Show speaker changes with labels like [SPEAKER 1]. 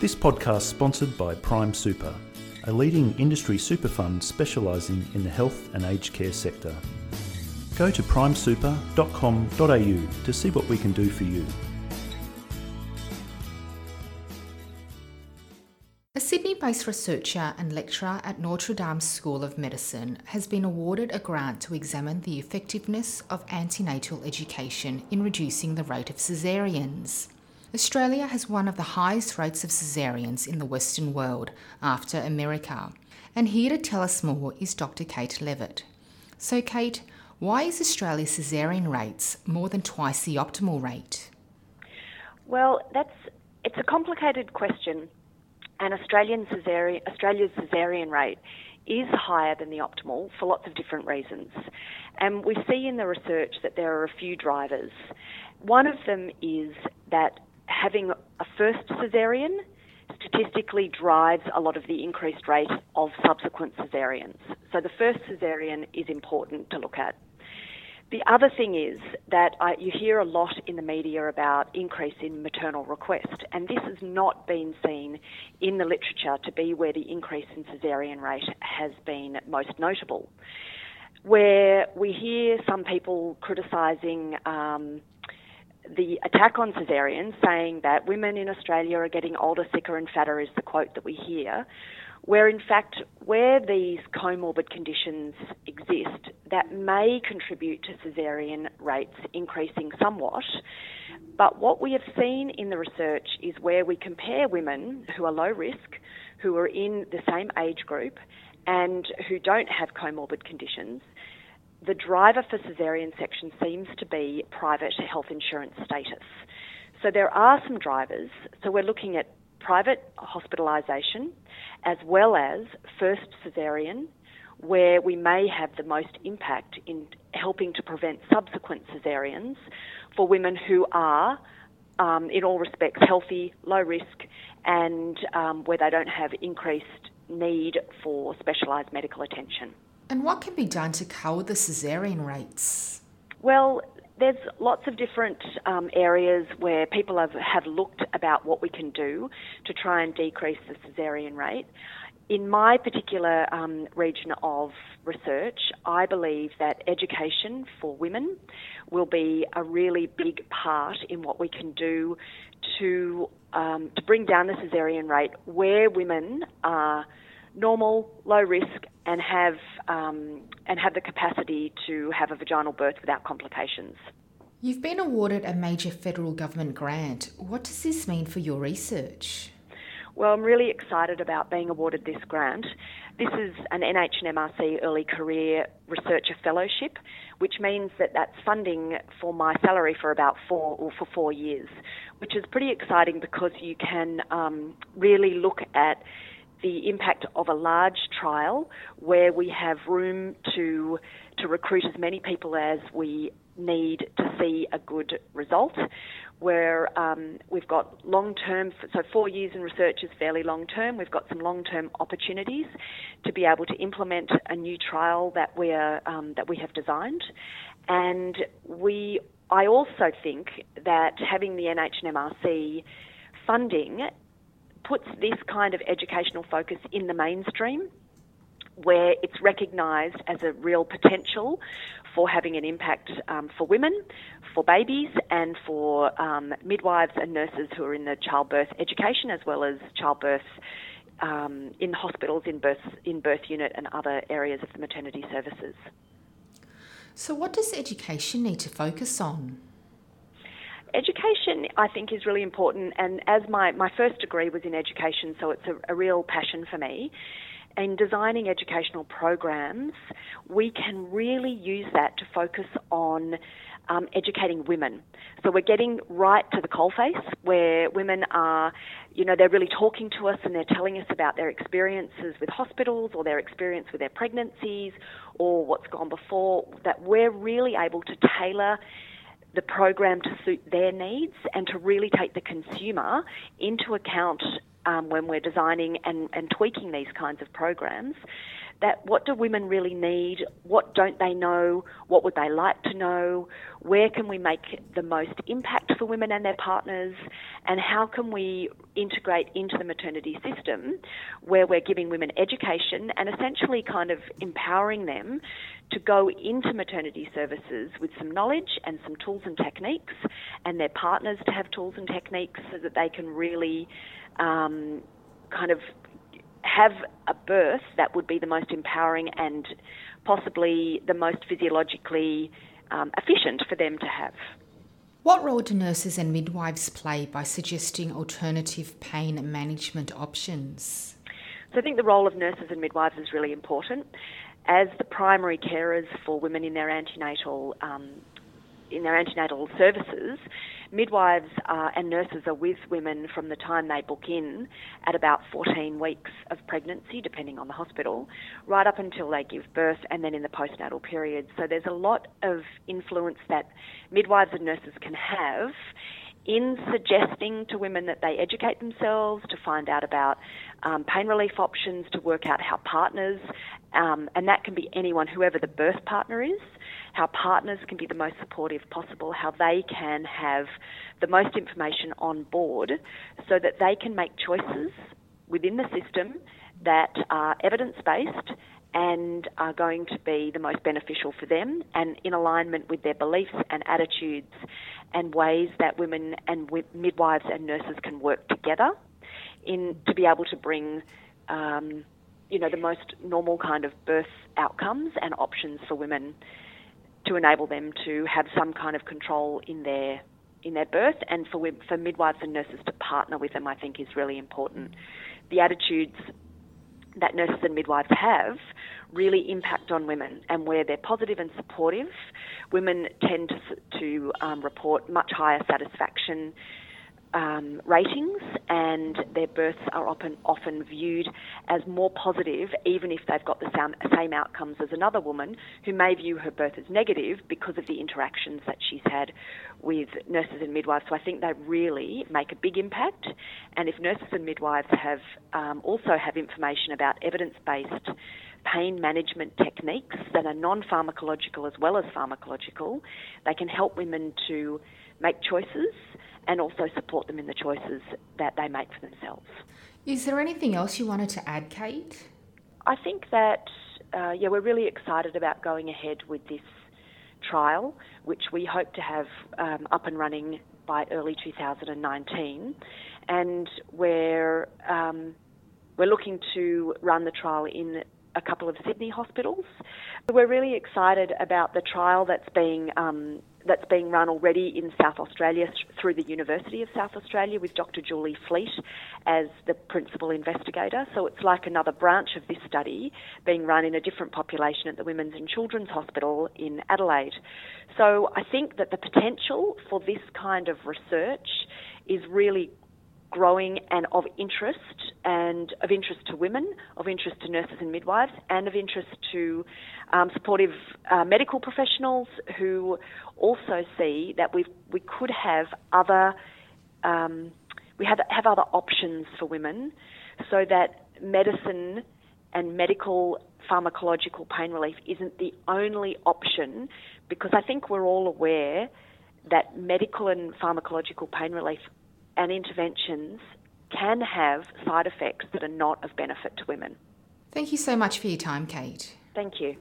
[SPEAKER 1] This podcast is sponsored by Prime Super, a leading industry super fund specialising in the health and aged care sector. Go to primesuper.com.au to see what we can do for you.
[SPEAKER 2] A Sydney based researcher and lecturer at Notre Dame School of Medicine has been awarded a grant to examine the effectiveness of antenatal education in reducing the rate of caesareans. Australia has one of the highest rates of caesareans in the Western world after America. And here to tell us more is Dr. Kate Levett. So, Kate, why is Australia's caesarean rates more than twice the optimal rate?
[SPEAKER 3] Well, that's it's a complicated question, and Australian caesarean, Australia's caesarean rate is higher than the optimal for lots of different reasons. And we see in the research that there are a few drivers. One of them is that having a first caesarean statistically drives a lot of the increased rate of subsequent caesareans. So the first caesarean is important to look at. The other thing is that I, you hear a lot in the media about increase in maternal request, and this has not been seen in the literature to be where the increase in caesarean rate has been most notable. Where we hear some people criticising um, the attack on caesareans, saying that women in Australia are getting older, sicker, and fatter, is the quote that we hear. Where in fact, where these comorbid conditions exist, that may contribute to caesarean rates increasing somewhat. But what we have seen in the research is where we compare women who are low risk, who are in the same age group, and who don't have comorbid conditions, the driver for caesarean section seems to be private health insurance status. So there are some drivers. So we're looking at private hospitalisation as well as first caesarean, where we may have the most impact in helping to prevent subsequent caesareans for women who are, um, in all respects, healthy, low risk, and um, where they don't have increased need for specialised medical attention.
[SPEAKER 2] And what can be done to cull the caesarean rates?
[SPEAKER 3] Well, there's lots of different um, areas where people have, have looked about what we can do to try and decrease the caesarean rate. In my particular um, region of research, I believe that education for women will be a really big part in what we can do to um, to bring down the caesarean rate where women are normal, low risk, and have um, and have the capacity to have a vaginal birth without complications.
[SPEAKER 2] You've been awarded a major federal government grant. What does this mean for your research?
[SPEAKER 3] Well, I'm really excited about being awarded this grant. This is an NHMRC Early Career Researcher Fellowship, which means that that's funding for my salary for about four or for four years, which is pretty exciting because you can um, really look at the impact of a large trial where we have room to to recruit as many people as we need to see a good result. Where um, we've got long term, so four years in research is fairly long term. We've got some long term opportunities to be able to implement a new trial that we are um, that we have designed, and we. I also think that having the NHMRC funding puts this kind of educational focus in the mainstream where it's recognised as a real potential for having an impact um, for women, for babies, and for um, midwives and nurses who are in the childbirth education as well as childbirth um, in hospitals, in birth, in birth unit, and other areas of the maternity services.
[SPEAKER 2] So, what does education need to focus on?
[SPEAKER 3] Education, I think, is really important. And as my, my first degree was in education, so it's a, a real passion for me. In designing educational programs, we can really use that to focus on um, educating women. So we're getting right to the coalface where women are, you know, they're really talking to us and they're telling us about their experiences with hospitals or their experience with their pregnancies or what's gone before, that we're really able to tailor the program to suit their needs and to really take the consumer into account um, when we're designing and, and tweaking these kinds of programs that what do women really need? What don't they know? What would they like to know? Where can we make the most impact for women and their partners? And how can we integrate into the maternity system where we're giving women education and essentially kind of empowering them to go into maternity services with some knowledge and some tools and techniques, and their partners to have tools and techniques so that they can really um, kind of have a birth that would be the most empowering and possibly the most physiologically um, efficient for them to have.
[SPEAKER 2] What role do nurses and midwives play by suggesting alternative pain management options?
[SPEAKER 3] So I think the role of nurses and midwives is really important. As the primary carers for women in their antenatal um, in their antenatal services, midwives uh, and nurses are with women from the time they book in at about 14 weeks of pregnancy, depending on the hospital, right up until they give birth and then in the postnatal period. So there's a lot of influence that midwives and nurses can have in suggesting to women that they educate themselves, to find out about um, pain relief options, to work out how partners, um, and that can be anyone, whoever the birth partner is, how partners can be the most supportive possible, how they can have the most information on board so that they can make choices within the system that are evidence based and are going to be the most beneficial for them and in alignment with their beliefs and attitudes and ways that women and midwives and nurses can work together in to be able to bring um, you know the most normal kind of birth outcomes and options for women to enable them to have some kind of control in their in their birth and for for midwives and nurses to partner with them I think is really important. The attitudes that nurses and midwives have really impact on women and where they're positive and supportive, women tend to, to um, report much higher satisfaction um, ratings, and their births are often often viewed as more positive, even if they've got the same, outcomes as another woman who may view her birth as negative because of the interactions that she's had with nurses and midwives. So I think they really make a big impact. And if nurses and midwives have um, also have information about evidence-based pain management techniques that are non-pharmacological as well as pharmacological, they can help women to make choices and also support them in the choices that they make for themselves.
[SPEAKER 2] Is there anything else you wanted to add, Kate?
[SPEAKER 3] I think that, uh, yeah, we're really excited about going ahead with this trial, which we hope to have um, up and running by early 2019. And we're, um, we're looking to run the trial in a couple of Sydney hospitals. We're really excited about the trial that's being um, that's being run already in South Australia through the University of South Australia with Dr. Julie Fleet as the principal investigator. So it's like another branch of this study being run in a different population at the Women's and Children's Hospital in Adelaide. So I think that the potential for this kind of research is really growing and of interest and of interest to women, of interest to nurses and midwives, and of interest to um, supportive uh, medical professionals who also see that we we could have other um, we have have other options for women, so that medicine and medical pharmacological pain relief isn't the only option, because I think we're all aware that medical and pharmacological pain relief and interventions can have side effects that are not of benefit to women.
[SPEAKER 2] Thank you so much for your time, Kate.
[SPEAKER 3] Thank you.